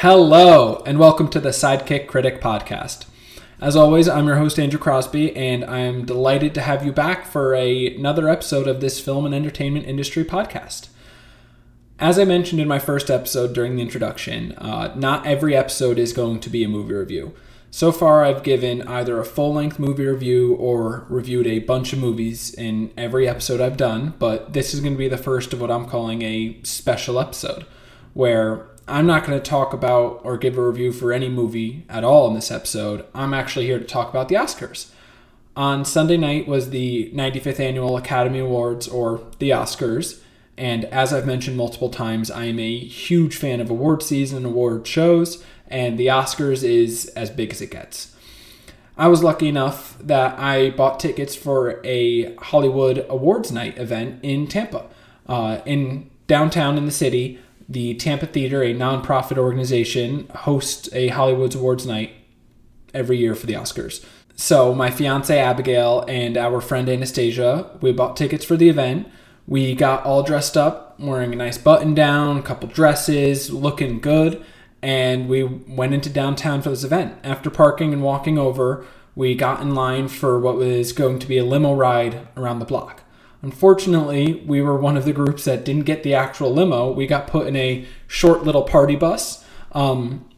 Hello, and welcome to the Sidekick Critic Podcast. As always, I'm your host, Andrew Crosby, and I am delighted to have you back for a, another episode of this film and entertainment industry podcast. As I mentioned in my first episode during the introduction, uh, not every episode is going to be a movie review. So far, I've given either a full length movie review or reviewed a bunch of movies in every episode I've done, but this is going to be the first of what I'm calling a special episode, where I'm not going to talk about or give a review for any movie at all in this episode. I'm actually here to talk about the Oscars. On Sunday night was the 95th Annual Academy Awards, or the Oscars. And as I've mentioned multiple times, I am a huge fan of award season award shows, and the Oscars is as big as it gets. I was lucky enough that I bought tickets for a Hollywood Awards Night event in Tampa, uh, in downtown in the city the Tampa Theater, a nonprofit organization, hosts a Hollywood's Awards night every year for the Oscars. So my fiance Abigail and our friend Anastasia, we bought tickets for the event. We got all dressed up, wearing a nice button down, a couple dresses, looking good, and we went into downtown for this event. After parking and walking over, we got in line for what was going to be a limo ride around the block. Unfortunately, we were one of the groups that didn't get the actual limo. We got put in a short little party bus, um,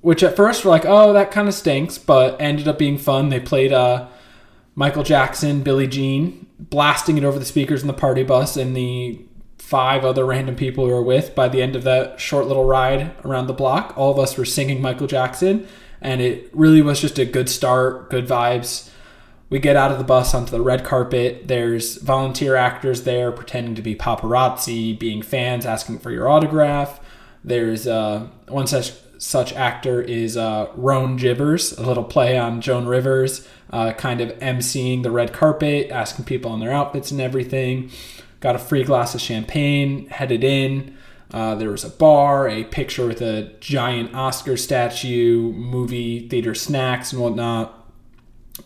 which at first we're like, oh, that kind of stinks, but ended up being fun. They played uh, Michael Jackson, Billie Jean, blasting it over the speakers in the party bus, and the five other random people we were with. By the end of that short little ride around the block, all of us were singing Michael Jackson, and it really was just a good start, good vibes. We get out of the bus onto the red carpet. There's volunteer actors there pretending to be paparazzi, being fans, asking for your autograph. There's uh, one such such actor is uh, Roan Givers, a little play on Joan Rivers, uh, kind of emceeing the red carpet, asking people on their outfits and everything. Got a free glass of champagne, headed in. Uh, there was a bar, a picture with a giant Oscar statue, movie theater snacks and whatnot.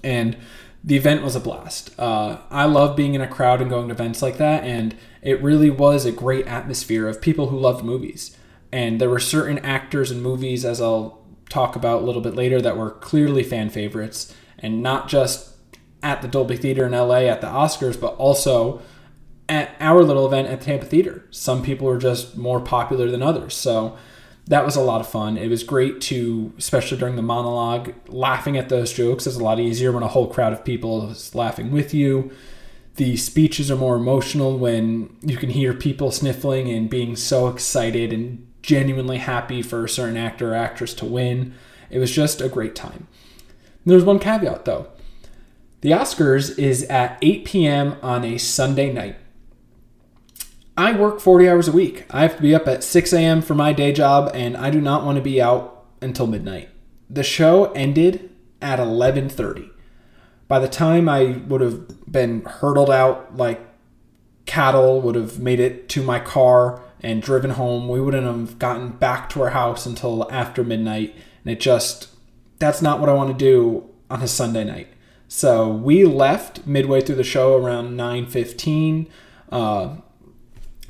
And the event was a blast. Uh, I love being in a crowd and going to events like that, and it really was a great atmosphere of people who loved movies. And there were certain actors and movies, as I'll talk about a little bit later, that were clearly fan favorites, and not just at the Dolby Theater in LA at the Oscars, but also at our little event at the Tampa Theater. Some people were just more popular than others. So that was a lot of fun. It was great to, especially during the monologue, laughing at those jokes is a lot easier when a whole crowd of people is laughing with you. The speeches are more emotional when you can hear people sniffling and being so excited and genuinely happy for a certain actor or actress to win. It was just a great time. There's one caveat though. The Oscars is at 8 p.m. on a Sunday night. I work 40 hours a week. I have to be up at 6 a.m. for my day job, and I do not want to be out until midnight. The show ended at 11:30. By the time I would have been hurtled out like cattle, would have made it to my car and driven home, we wouldn't have gotten back to our house until after midnight. And it just that's not what I want to do on a Sunday night. So we left midway through the show around 9:15. Uh,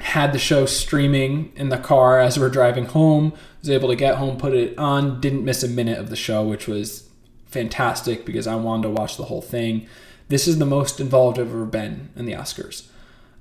had the show streaming in the car as we are driving home. Was able to get home, put it on, didn't miss a minute of the show, which was fantastic because I wanted to watch the whole thing. This is the most involved I've ever been in the Oscars.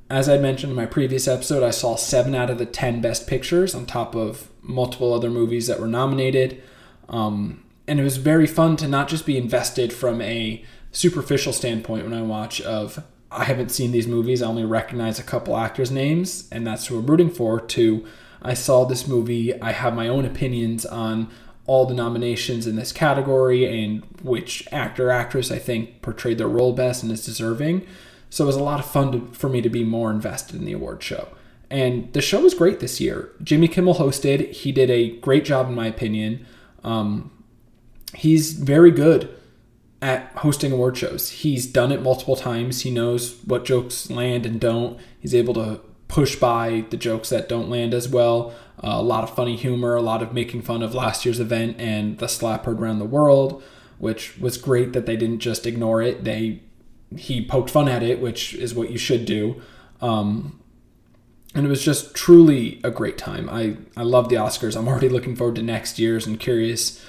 As I mentioned in my previous episode, I saw seven out of the 10 best pictures on top of multiple other movies that were nominated. Um, and it was very fun to not just be invested from a superficial standpoint when I watch of I haven't seen these movies. I only recognize a couple actors' names, and that's who I'm rooting for. To I saw this movie. I have my own opinions on all the nominations in this category and which actor actress I think portrayed their role best and is deserving. So it was a lot of fun to, for me to be more invested in the award show. And the show was great this year. Jimmy Kimmel hosted. He did a great job, in my opinion. Um, he's very good at hosting award shows. He's done it multiple times. He knows what jokes land and don't. He's able to push by the jokes that don't land as well. Uh, a lot of funny humor, a lot of making fun of last year's event and the slap heard around the world, which was great that they didn't just ignore it. They he poked fun at it, which is what you should do. Um, and it was just truly a great time. I, I love the Oscars. I'm already looking forward to next year's and curious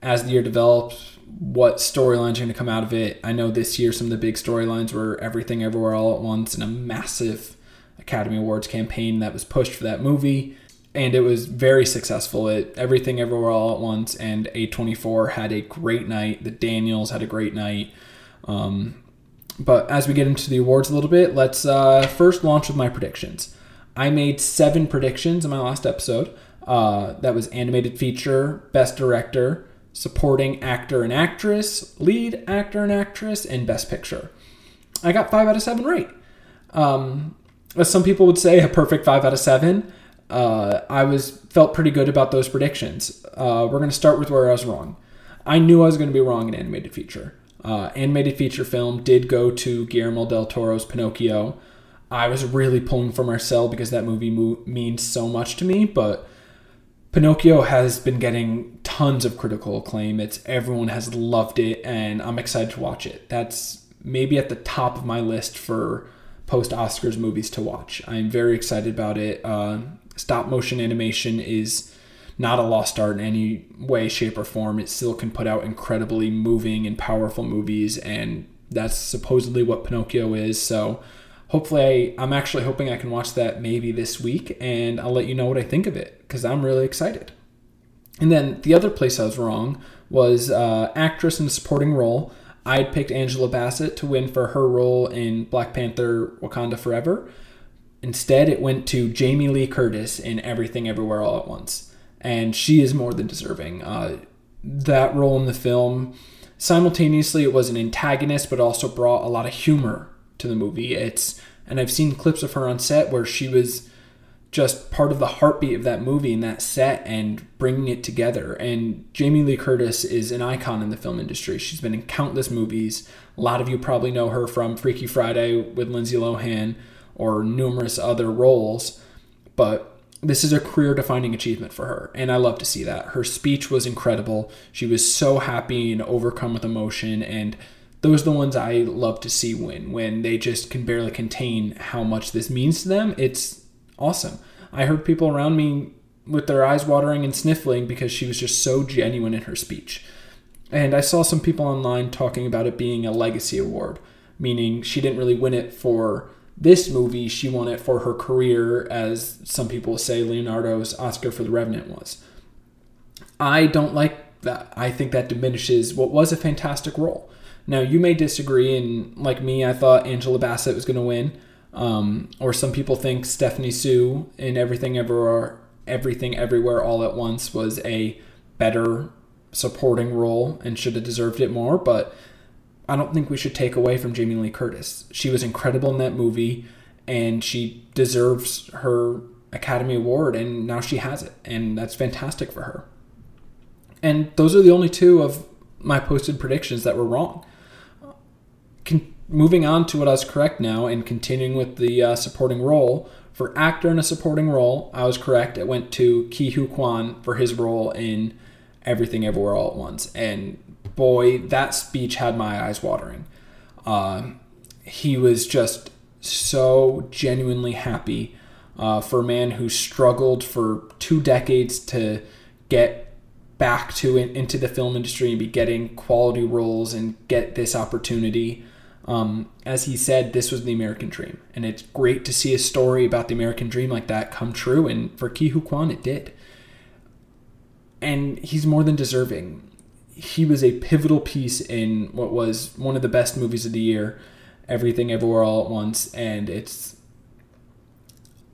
as the year develops what storylines are going to come out of it. I know this year some of the big storylines were Everything Everywhere All at Once and a massive Academy Awards campaign that was pushed for that movie. And it was very successful. It Everything Everywhere All at Once and A24 had a great night. The Daniels had a great night. Um, but as we get into the awards a little bit, let's uh, first launch with my predictions. I made seven predictions in my last episode. Uh, that was animated feature, best director, supporting actor and actress, lead actor and actress, and best picture. I got five out of seven right. Um, as some people would say, a perfect five out of seven. Uh, I was felt pretty good about those predictions. Uh, we're going to start with where I was wrong. I knew I was going to be wrong in animated feature. Uh, animated feature film did go to Guillermo del Toro's Pinocchio. I was really pulling for Marcel because that movie mo- means so much to me, but Pinocchio has been getting tons of critical acclaim. It's everyone has loved it, and I'm excited to watch it. That's maybe at the top of my list for post Oscars movies to watch. I'm very excited about it. Uh, stop motion animation is not a lost art in any way, shape, or form. It still can put out incredibly moving and powerful movies, and that's supposedly what Pinocchio is. So hopefully I, am actually hoping I can watch that maybe this week and I'll let you know what I think of it because I'm really excited. And then the other place I was wrong was uh, actress in a supporting role. I'd picked Angela Bassett to win for her role in Black Panther Wakanda Forever. Instead, it went to Jamie Lee Curtis in Everything Everywhere All at Once. And she is more than deserving. Uh, that role in the film, simultaneously, it was an antagonist, but also brought a lot of humor to the movie. It's and I've seen clips of her on set where she was just part of the heartbeat of that movie and that set and bringing it together. And Jamie Lee Curtis is an icon in the film industry. She's been in countless movies. A lot of you probably know her from Freaky Friday with Lindsay Lohan or numerous other roles. But this is a career defining achievement for her. And I love to see that. Her speech was incredible. She was so happy and overcome with emotion. And those are the ones I love to see win when they just can barely contain how much this means to them. It's awesome. I heard people around me with their eyes watering and sniffling because she was just so genuine in her speech. And I saw some people online talking about it being a legacy award, meaning she didn't really win it for this movie, she won it for her career, as some people say Leonardo's Oscar for The Revenant was. I don't like that. I think that diminishes what was a fantastic role. Now, you may disagree, and like me, I thought Angela Bassett was going to win. Um, or some people think Stephanie Hsu in Everything Everywhere, Everything Everywhere All at Once was a better supporting role and should have deserved it more. But I don't think we should take away from Jamie Lee Curtis. She was incredible in that movie, and she deserves her Academy Award, and now she has it, and that's fantastic for her. And those are the only two of my posted predictions that were wrong con- moving on to what I was correct now and continuing with the uh, supporting role. For actor in a supporting role, I was correct. It went to Ke Huy Quan for his role in Everything Everywhere All at Once. And boy, that speech had my eyes watering. Uh, he was just so genuinely happy uh, for a man who struggled for two decades to get back to in, into the film industry and be getting quality roles and get this opportunity. Um, as he said, this was the American dream, and it's great to see a story about the American dream like that come true. And for Ke Huy Quan, it did. And he's more than deserving. He was a pivotal piece in what was one of the best movies of the year, Everything Everywhere All at Once, and it's.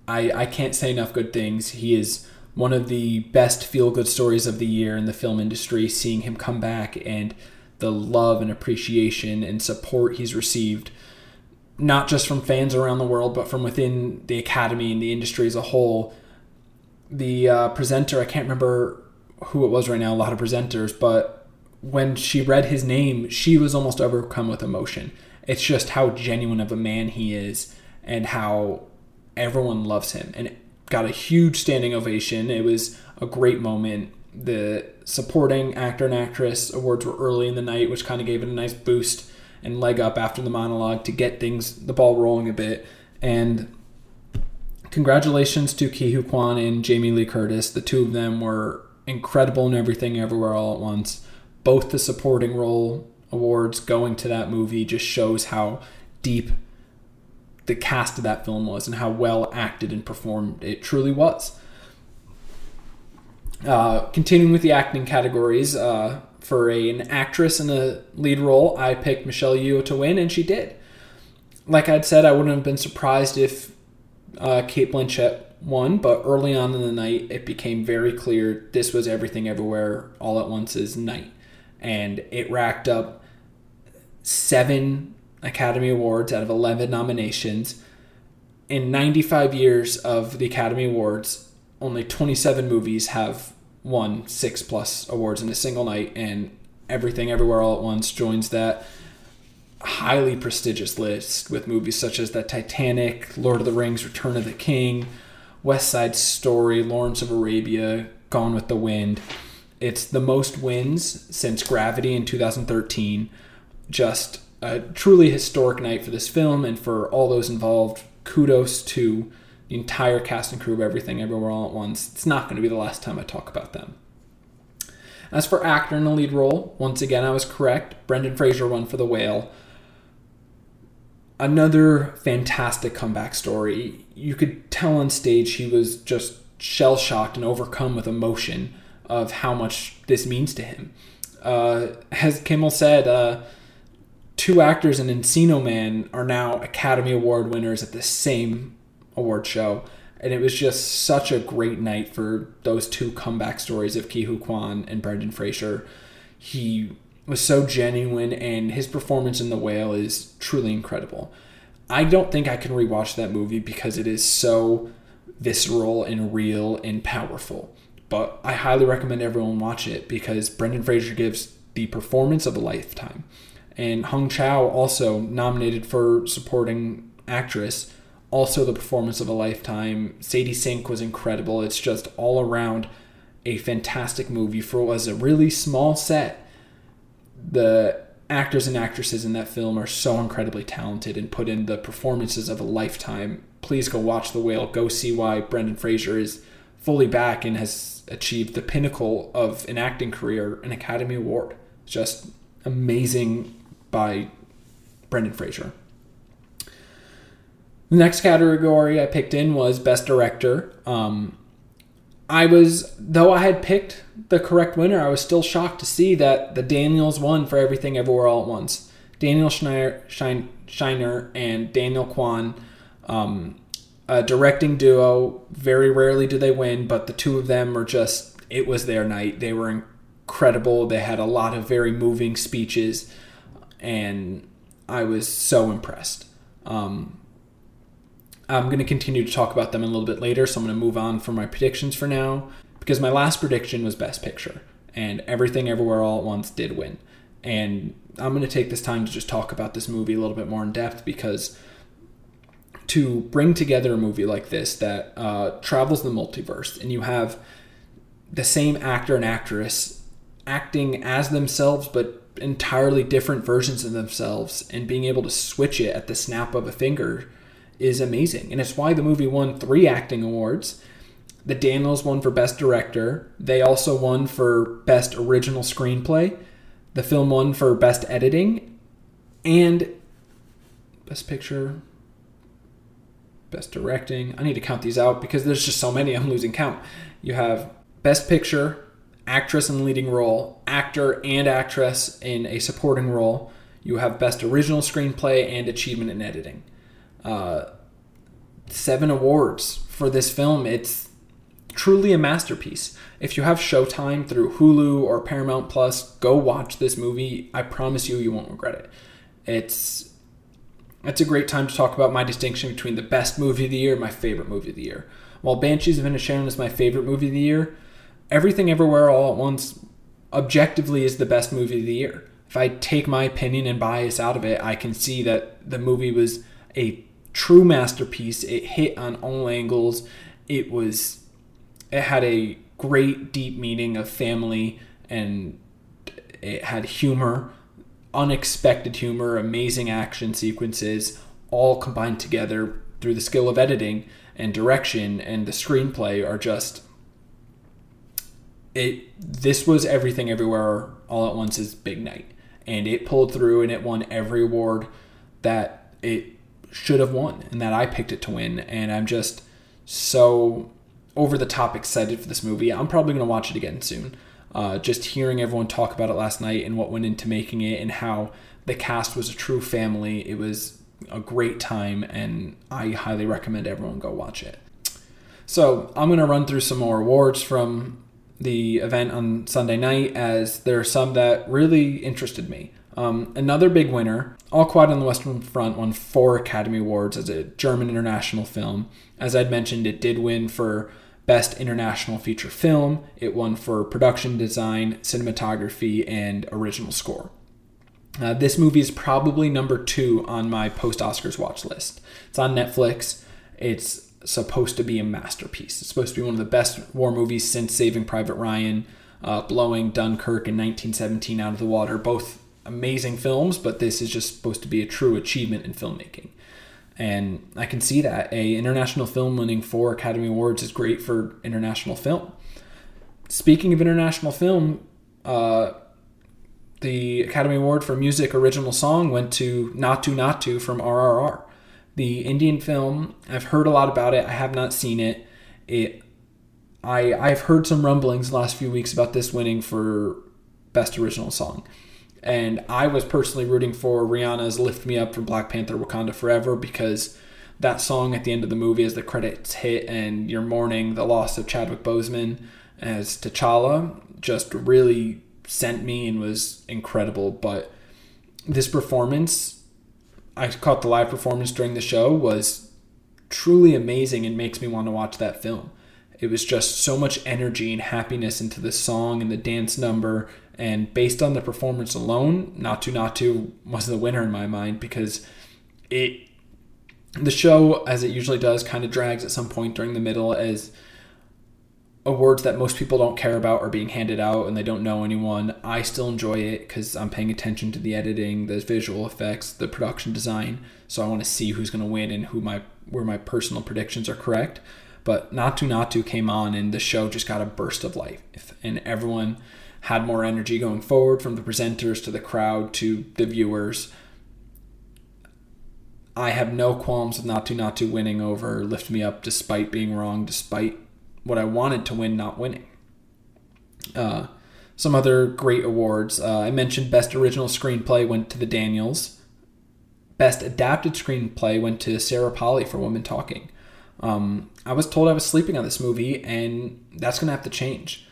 I I can't say enough good things. He is one of the best feel good stories of the year in the film industry. Seeing him come back and the love and appreciation and support he's received, not just from fans around the world, but from within the academy and the industry as a whole. The uh, presenter, I can't remember who it was right now, a lot of presenters, but when she read his name, she was almost overcome with emotion. It's just how genuine of a man he is and how everyone loves him. And it got a huge standing ovation. It was a great moment the supporting actor and actress awards were early in the night, which kind of gave it a nice boost and leg up after the monologue to get things the ball rolling a bit. And congratulations to Ke Huy Quan and Jamie Lee Curtis. The two of them were incredible in everything everywhere all at once. Both the supporting role awards going to that movie just shows how deep the cast of that film was and how well acted and performed it truly was. Uh, continuing with the acting categories, uh, for a, an actress in a lead role, I picked Michelle Yeoh to win, and she did. Like I'd said, I wouldn't have been surprised if uh, Cate Blanchett won, but early on in the night, it became very clear this was Everything Everywhere All at Once's night. And it racked up seven Academy Awards out of 11 nominations. In 95 years of the Academy Awards, only 27 movies have won six plus awards in a single night, and Everything Everywhere All at Once joins that highly prestigious list with movies such as the Titanic, Lord of the Rings, Return of the King, West Side Story, Lawrence of Arabia, Gone with the Wind. It's the most wins since Gravity in 2013. Just a truly historic night for this film and for all those involved. Kudos to the entire cast and crew of Everything Everywhere All at Once. It's not going to be the last time I talk about them. As for actor in the lead role, once again I was correct. Brendan Fraser won for The Whale. Another fantastic comeback story. You could tell on stage he was just shell shocked and overcome with emotion of how much this means to him. Uh, as Kimmel said, uh, two actors in Encino Man are now Academy Award winners at the same award show. And it was just such a great night for those two comeback stories of Ke Huy Quan and Brendan Fraser. He was so genuine, and his performance in The Whale is truly incredible. I don't think I can rewatch that movie because it is so visceral and real and powerful. But I highly recommend everyone watch it because Brendan Fraser gives the performance of a lifetime. And Hong Chau also nominated for supporting actress also the performance of a lifetime. Sadie Sink was incredible. It's just all around a fantastic movie for what was a really small set. The actors and actresses in that film are so incredibly talented and put in the performances of a lifetime. Please go watch The Whale. Go see why Brendan Fraser is fully back and has achieved the pinnacle of an acting career, an Academy Award. Just amazing by Brendan Fraser. The next category I picked in was Best Director. Um, I was, though I had picked the correct winner, I was still shocked to see that the Daniels won for Everything Everywhere All at Once. Daniel Scheinert and Daniel Kwan, um, a directing duo. Very rarely do they win, but the two of them are just, it was their night. They were incredible. They had a lot of very moving speeches, and I was so impressed. Um, I'm going to continue to talk about them a little bit later, so I'm going to move on from my predictions for now because my last prediction was Best Picture, and Everything Everywhere All at Once did win. And I'm going to take this time to just talk about this movie a little bit more in depth because to bring together a movie like this that uh, travels the multiverse and you have the same actor and actress acting as themselves but entirely different versions of themselves and being able to switch it at the snap of a finger is amazing. And it's why the movie won three acting awards. The Daniels won for Best Director. They also won for Best Original Screenplay. The film won for Best Editing and Best Picture, Best Directing. I need to count these out because there's just so many, I'm losing count. You have Best Picture, Actress in Leading Role, Actor and Actress in a Supporting Role. You have Best Original Screenplay and Achievement in Editing uh, seven awards for this film. It's truly a masterpiece. If you have Showtime through Hulu or Paramount Plus, go watch this movie. I promise you, you won't regret it. It's it's a great time to talk about my distinction between the best movie of the year and my favorite movie of the year. While Banshees of Inisherin is my favorite movie of the year, Everything Everywhere All at Once objectively is the best movie of the year. If I take my opinion and bias out of it, I can see that the movie was a true masterpiece. It hit on all angles. It was it had a great deep meaning of family and it had humor, unexpected humor, amazing action sequences all combined together. through the skill of editing and direction and the screenplay are just it this was everything everywhere all at once is big night and it pulled through and it won every award that it should have won and that I picked it to win and I'm just so over the top excited for this movie. I'm probably going to watch it again soon. Uh, just hearing everyone talk about it last night and what went into making it and how the cast was a true family. It was a great time, and I highly recommend everyone go watch it. So, I'm going to run through some more awards from the event on Sunday night, as there are some that really interested me. Um, another big winner, All Quiet on the Western Front won four Academy Awards as a German international film. As I'd mentioned, it did win for Best International Feature Film. It won for production design, cinematography, and original score. Uh, this movie is probably number two on my post Oscars watch list. It's on Netflix. It's supposed to be a masterpiece. It's supposed to be one of the best war movies since Saving Private Ryan, uh, blowing Dunkirk in 1917 out of the water. Both amazing films, but this is just supposed to be a true achievement in filmmaking. And I can see that a international film winning four Academy Awards is great for international film. Speaking of international film, uh, the Academy Award for Music Original Song went to Naatu Naatu from RRR. The Indian film, I've heard a lot about it. I have not seen it. It I I've heard some rumblings the last few weeks about this winning for best original song. And I was personally rooting for Rihanna's Lift Me Up from Black Panther Wakanda Forever because that song at the end of the movie as the credits hit and you're mourning the loss of Chadwick Boseman as T'Challa just really sent me and was incredible. But this performance, I caught the live performance during the show, was truly amazing and makes me want to watch that film. It was just so much energy and happiness into the song and the dance number. And based on the performance alone, Naatu Naatu was the winner in my mind because it the show, as it usually does, kind of drags at some point during the middle as awards that most people don't care about are being handed out and they don't know anyone. I still enjoy it because I'm paying attention to the editing, the visual effects, the production design. So I want to see who's going to win and who my where my personal predictions are correct. But Naatu Naatu came on and the show just got a burst of life and everyone had more energy going forward from the presenters to the crowd to the viewers. I have no qualms with Naatu Naatu winning over Lift Me Up despite being wrong, despite what I wanted to win not winning. Uh, some other great awards. Uh, I mentioned Best Original Screenplay went to the Daniels. Best Adapted Screenplay went to Sarah Polley for Women Talking. Um, I was told I was sleeping on this movie, and that's going to have to change.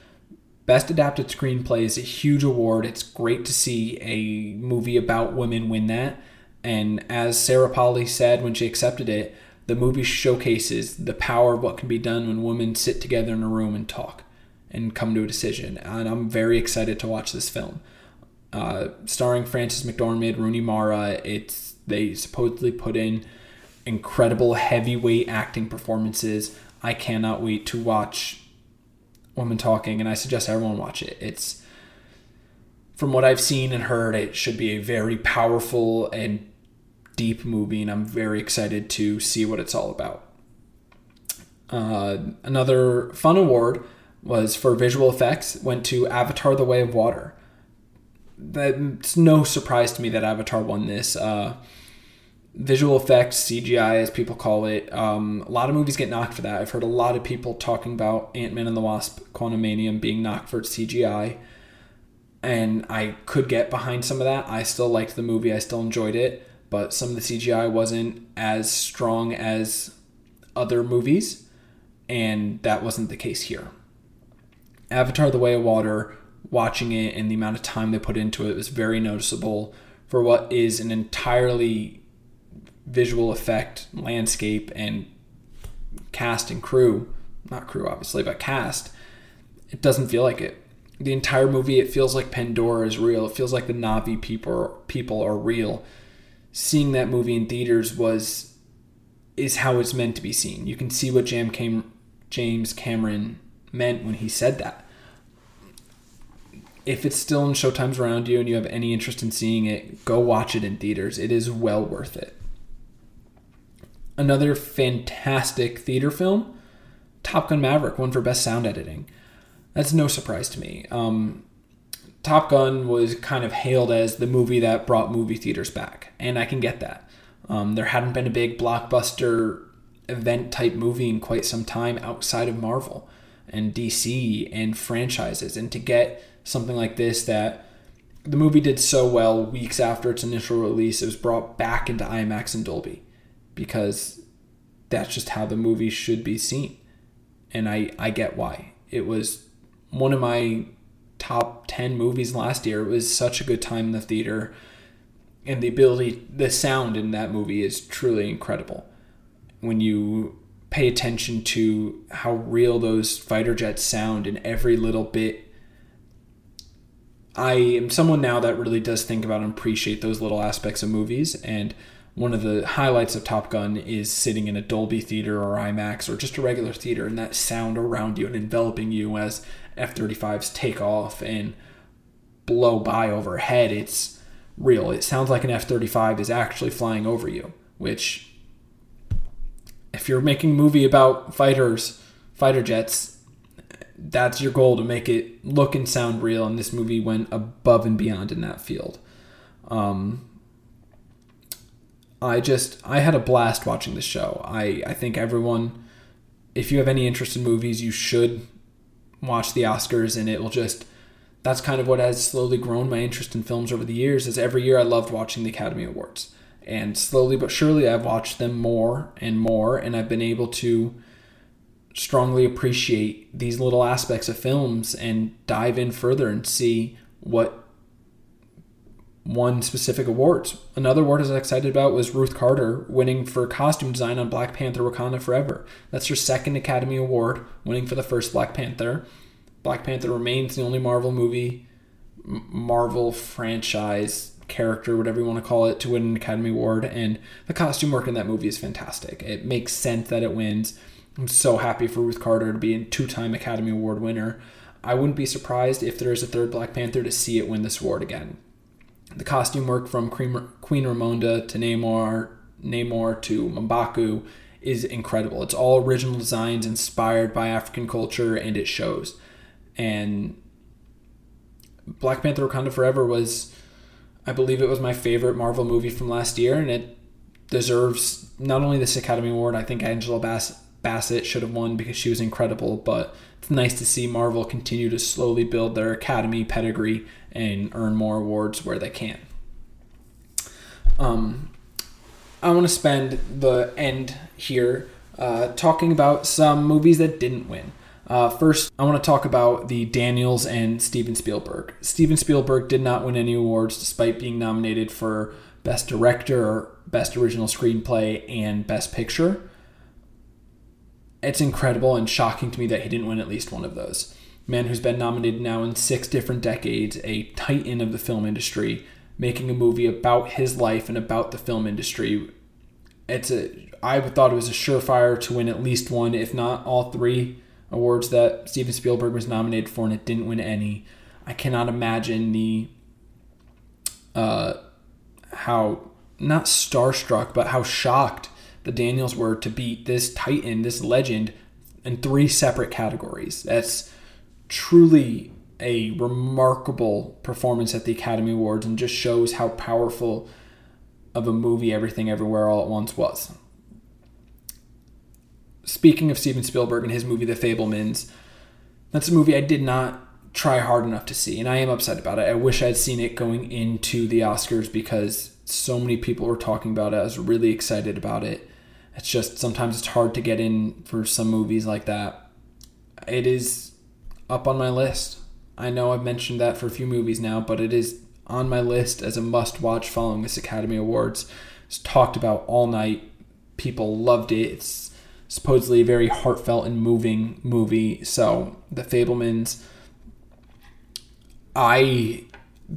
Best Adapted Screenplay is a huge award. It's great to see a movie about women win that. And as Sarah Polley said when she accepted it, the movie showcases the power of what can be done when women sit together in a room and talk and come to a decision. And I'm very excited to watch this film. Uh, starring Frances McDormand, Rooney Mara, it's they supposedly put in incredible heavyweight acting performances. I cannot wait to watch Women Talking, and I suggest everyone watch it. It's from what I've seen and heard, it should be a very powerful and deep movie, and I'm very excited to see what it's all about. Uh, another fun award was for visual effects, went to Avatar The Way of Water. That's no surprise to me that Avatar won this. Uh, visual effects, CGI as people call it, um, a lot of movies get knocked for that. I've heard a lot of people talking about Ant Man and the Wasp Quantumanium being knocked for its CGI. And I could get behind some of that. I still liked the movie, I still enjoyed it but some of the CGI wasn't as strong as other movies, and that wasn't the case here. Avatar The Way of Water, watching it and the amount of time they put into it was very noticeable for what is an entirely visual effect landscape and cast and crew not crew obviously but cast it doesn't feel like it the entire movie it feels like pandora is real it feels like the navi people people are real seeing that movie in theaters was is how it's meant to be seen. You can see what Jam Cam- James Cameron meant when he said that. If it's still in showtimes around you and you have any interest in seeing it, go watch it in theaters. It is well worth it. Another fantastic theater film, Top Gun Maverick won for Best Sound Editing. That's no surprise to me. Um, Top Gun was kind of hailed as the movie that brought movie theaters back, and I can get that. Um, there hadn't been a big blockbuster event type movie in quite some time outside of Marvel and DC and franchises, and to get something like this that the movie did so well weeks after its initial release, it was brought back into IMAX and Dolby because that's just how the movie should be seen. And I, I get why. It was one of my top 10 movies last year. It was such a good time in the theater. And the ability, the sound in that movie is truly incredible. When you pay attention to how real those fighter jets sound in every little bit I am someone now that really does think about and appreciate those little aspects of movies. And one of the highlights of Top Gun is sitting in a Dolby theater or IMAX or just a regular theater and that sound around you and enveloping you as F 35s take off and blow by overhead. It's real. It sounds like an F 35 is actually flying over you, which, if you're making a movie about fighters, fighter jets, that's your goal to make it look and sound real, and this movie went above and beyond in that field. Um, I just I had a blast watching the show. I I think everyone, if you have any interest in movies, you should watch the Oscars, and it will just that's kind of what has slowly grown my interest in films over the years. Is every year I loved watching the Academy Awards, and slowly but surely I've watched them more and more, and I've been able to strongly appreciate these little aspects of films and dive in further and see what won specific awards. Another award I was excited about was Ruth Carter winning for costume design on Black Panther Wakanda Forever. That's her second Academy Award, winning for the first Black Panther. Black Panther remains the only Marvel movie, Marvel franchise character, whatever you want to call it, to win an Academy Award. And the costume work in that movie is fantastic. It makes sense that it wins. I'm so happy for Ruth Carter to be a two time Academy Award winner. I wouldn't be surprised if there is a third Black Panther to see it win this award again. The costume work from Queen Ramonda to Namor, Namor to M'Baku is incredible. It's all original designs inspired by African culture and it shows. And Black Panther Wakanda Forever was, I believe it was my favorite Marvel movie from last year, and it deserves not only this Academy Award, I think Angela Bassett Bassett should have won because she was incredible, but it's nice to see Marvel continue to slowly build their Academy pedigree and earn more awards where they can. Um, I want to spend the end here uh, talking about some movies that didn't win. Uh, first, I want to talk about the Daniels and Steven Spielberg. Steven Spielberg did not win any awards despite being nominated for Best Director, Best Original Screenplay, and Best Picture it's incredible and shocking to me that he didn't win at least one of those. Man who's been nominated now in six different decades, a titan of the film industry, making a movie about his life and about the film industry. It's a I thought it was a surefire to win at least one, if not all three awards that Steven Spielberg was nominated for, and it didn't win any. I cannot imagine the uh, how not starstruck, but how shocked the Daniels were to beat this Titan, this legend, in three separate categories. That's truly a remarkable performance at the Academy Awards and just shows how powerful of a movie Everything Everywhere All at Once was. Speaking of Steven Spielberg and his movie The Fabelmans, that's a movie I did not try hard enough to see, and I am upset about it. I wish I'd seen it going into the Oscars because so many people were talking about it. I was really excited about it. It's just sometimes it's hard to get in for some movies like that. It is up on my list. I know I've mentioned that for a few movies now, but it is on my list as a must watch following this Academy Awards. It's talked about all night. People loved it. It's supposedly a very heartfelt and moving movie. So, The Fabelmans, I,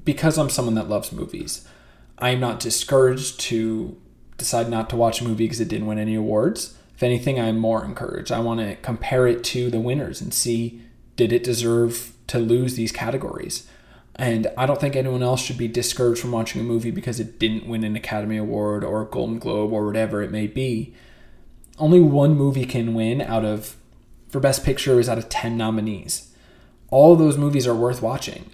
because I'm someone that loves movies, I'm not discouraged to decide not to watch a movie because it didn't win any awards. If anything, I'm more encouraged. I want to compare it to the winners and see did it deserve to lose these categories. And I don't think anyone else should be discouraged from watching a movie because it didn't win an Academy Award or a Golden Globe or whatever it may be. only one movie can win out of for best picture is out of 10 nominees. All of those movies are worth watching.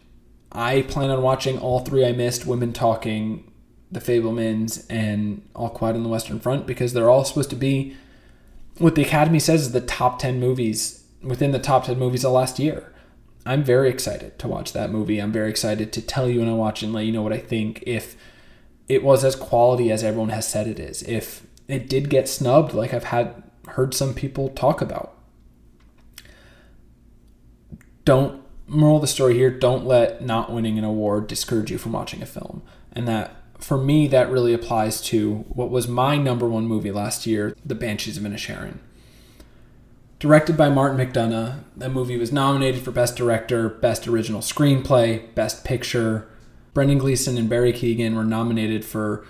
I plan on watching all three I missed, Women Talking, The Fabelmans, and All Quiet on the Western Front because they're all supposed to be what the Academy says is the top 10 movies within the top 10 movies of last year. I'm very excited to watch that movie. I'm very excited to tell you when I watch it and let you know what I think. If it was as quality as everyone has said it is, if it did get snubbed, like I've had heard some people talk about. Don't moral the story here, don't let not winning an award discourage you from watching a film. And that for me that really applies to what was my number one movie last year, The Banshees of Inisherin. Directed by Martin McDonagh, the movie was nominated for Best Director, Best Original Screenplay, Best Picture. Brendan Gleeson and Barry Keoghan were nominated for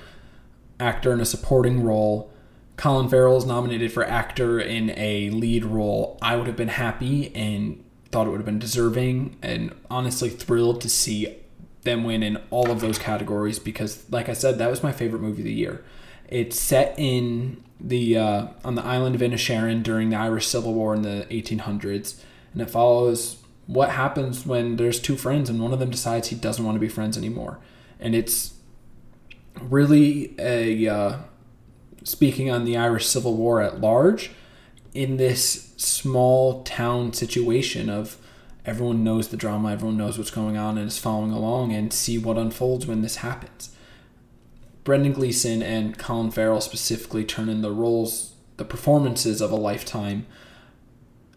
actor in a supporting role. Colin Farrell is nominated for actor in a lead role. I would have been happy and thought it would have been deserving and honestly thrilled to see them win in all of those categories because like I said that was my favorite movie of the year. It's set in the uh, on the island of Inisherin during the Irish Civil War in the 1800s, and it follows what happens when there's two friends and one of them decides he doesn't want to be friends anymore, and it's really a uh, speaking on the Irish Civil War at large in this small town situation of everyone knows the drama, everyone knows what's going on and is following along and see what unfolds when this happens. Brendan Gleeson and Colin Farrell specifically turn in the roles, the performances of a lifetime.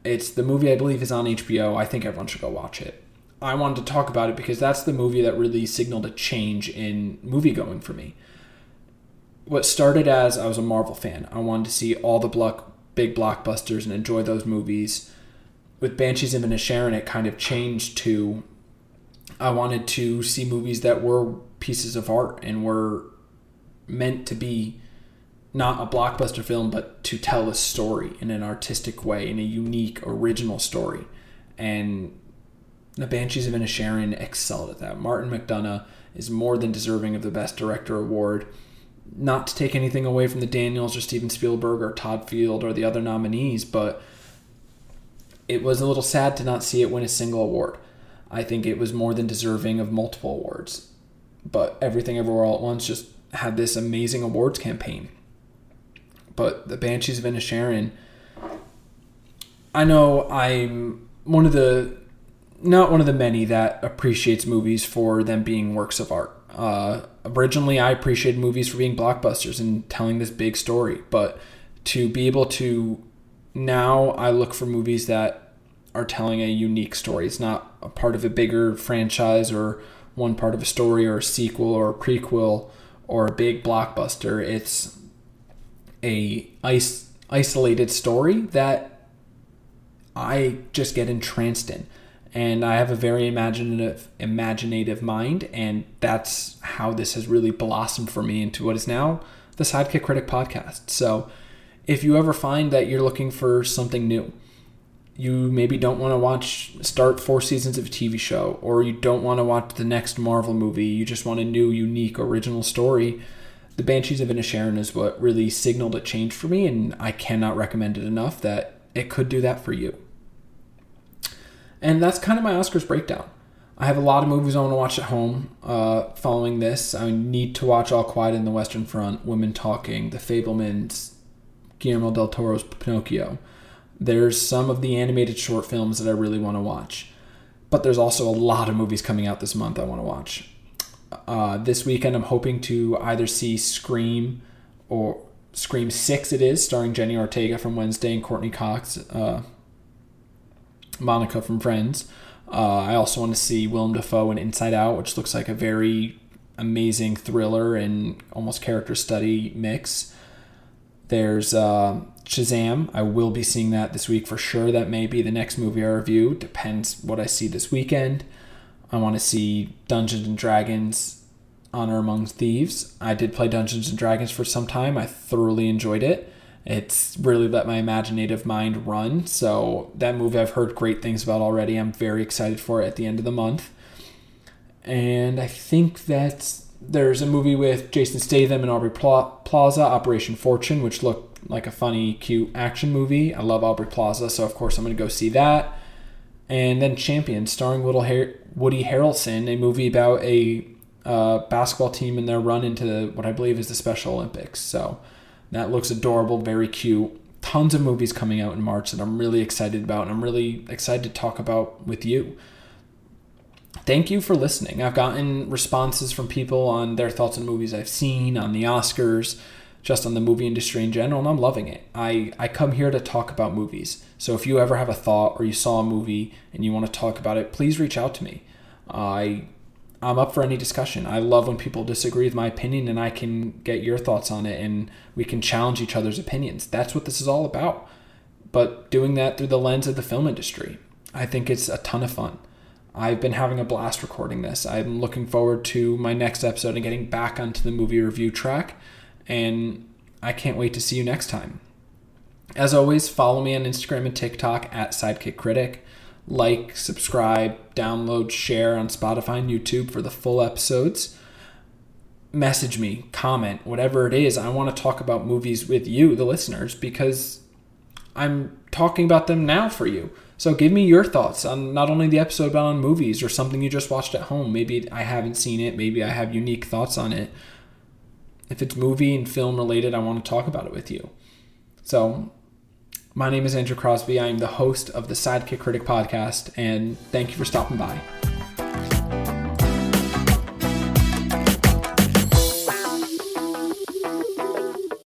It's the movie I believe is on HBO. I think everyone should go watch it. I wanted to talk about it because that's the movie that really signaled a change in movie going for me. What started as I was a Marvel fan, I wanted to see all the block, big blockbusters and enjoy those movies. With Banshees of Inisherin, it kind of changed to I wanted to see movies that were pieces of art and were meant to be not a blockbuster film, but to tell a story in an artistic way, in a unique, original story. And the Banshees of Inisherin excelled at that. Martin McDonagh is more than deserving of the Best Director award. Not to take anything away from the Daniels or Steven Spielberg or Todd Field or the other nominees, but it was a little sad to not see it win a single award. I think it was more than deserving of multiple awards. But Everything Everywhere All at Once just had this amazing awards campaign. But the Banshees of Inisherin, I know I'm one of the not one of the many that appreciates movies for them being works of art. Uh, originally, I appreciated movies for being blockbusters and telling this big story, but to be able to now, I look for movies that are telling a unique story. It's not a part of a bigger franchise or one part of a story or a sequel or a prequel or a big blockbuster. It's a is- isolated story that I just get entranced in. And I have a very imaginative imaginative mind and that's how this has really blossomed for me into what is now the Sidekick Critic podcast. So, if you ever find that you're looking for something new, you maybe don't want to watch start four seasons of a TV show, or you don't want to watch the next Marvel movie, you just want a new, unique, original story. The Banshees of Inisherin is what really signaled a change for me, and I cannot recommend it enough that it could do that for you. And that's kind of my Oscars breakdown. I have a lot of movies I want to watch at home. Uh, following this, I need to watch All Quiet in the Western Front, Women Talking, The Fabelmans, Guillermo del Toro's Pinocchio. There's some of the animated short films that I really want to watch. But there's also a lot of movies coming out this month I want to watch. Uh, this weekend, I'm hoping to either see Scream or Scream 6, it is, starring Jenny Ortega from Wednesday and Courteney Cox, uh, Monica from Friends. Uh, I also want to see Willem Dafoe in Inside Out, which looks like a very amazing thriller and almost character study mix. There's uh, Shazam. I will be seeing that this week for sure. That may be the next movie I review. Depends what I see this weekend. I want to see Dungeons and Dragons Honor Among Thieves. I did play Dungeons and Dragons for some time. I thoroughly enjoyed it. It's really let my imaginative mind run. So, that movie I've heard great things about already. I'm very excited for it at the end of the month. And I think that's there's a movie with Jason Statham and Aubrey Plaza, Operation Fortune, which looked like a funny, cute action movie. I love Aubrey Plaza, so of course I'm going to go see that. And then Champion, starring Woody Harrelson, a movie about a uh, basketball team and their run into what I believe is the Special Olympics. So that looks adorable, very cute. Tons of movies coming out in March that I'm really excited about, and I'm really excited to talk about with you. Thank you for listening. I've gotten responses from people on their thoughts on movies I've seen, on the Oscars, just on the movie industry in general, and I'm loving it. I, I come here to talk about movies. So if you ever have a thought or you saw a movie and you want to talk about it, please reach out to me. I I'm up for any discussion. I love when people disagree with my opinion and I can get your thoughts on it and we can challenge each other's opinions. That's what this is all about. But doing that through the lens of the film industry, I think it's a ton of fun. I've been having a blast recording this. I'm looking forward to my next episode and getting back onto the movie review track. And I can't wait to see you next time. As always, follow me on Instagram and TikTok at Sidekick Critic like, subscribe, download, share on Spotify and YouTube for the full episodes. Message me, comment, whatever it is. I want to talk about movies with you, the listeners, because I'm talking about them now for you. So give me your thoughts on not only the episode but on movies or something you just watched at home. Maybe I haven't seen it, maybe I have unique thoughts on it. If it's movie and film related, I want to talk about it with you. So my name is Andrew Crosby. I am the host of the Sidekick Critic podcast, and thank you for stopping by.